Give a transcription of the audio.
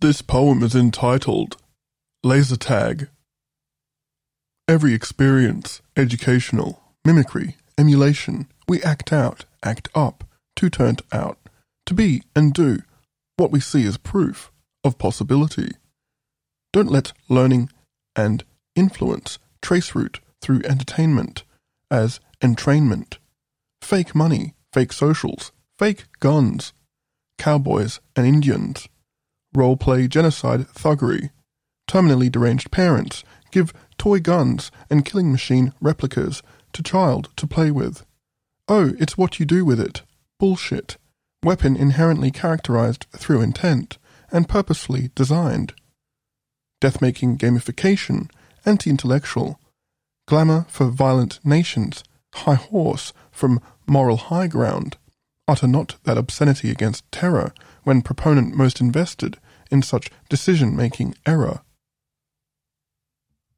This poem is entitled Laser Tag. Every experience, educational, mimicry, emulation, we act out, act up, to turn out, to be and do what we see as proof of possibility. Don't let learning and influence trace route through entertainment as entrainment. Fake money, fake socials, fake guns, cowboys and Indians, role-play genocide thuggery, terminally deranged parents give toy guns and killing machine replicas to child to play with. Oh, it's what you do with it. Bullshit. Weapon inherently characterized through intent and purposefully designed. Death-making gamification, anti-intellectual. Glamour for violent nations, high horse from moral high ground. Utter not that obscenity against terror when proponent most invested in such decision-making error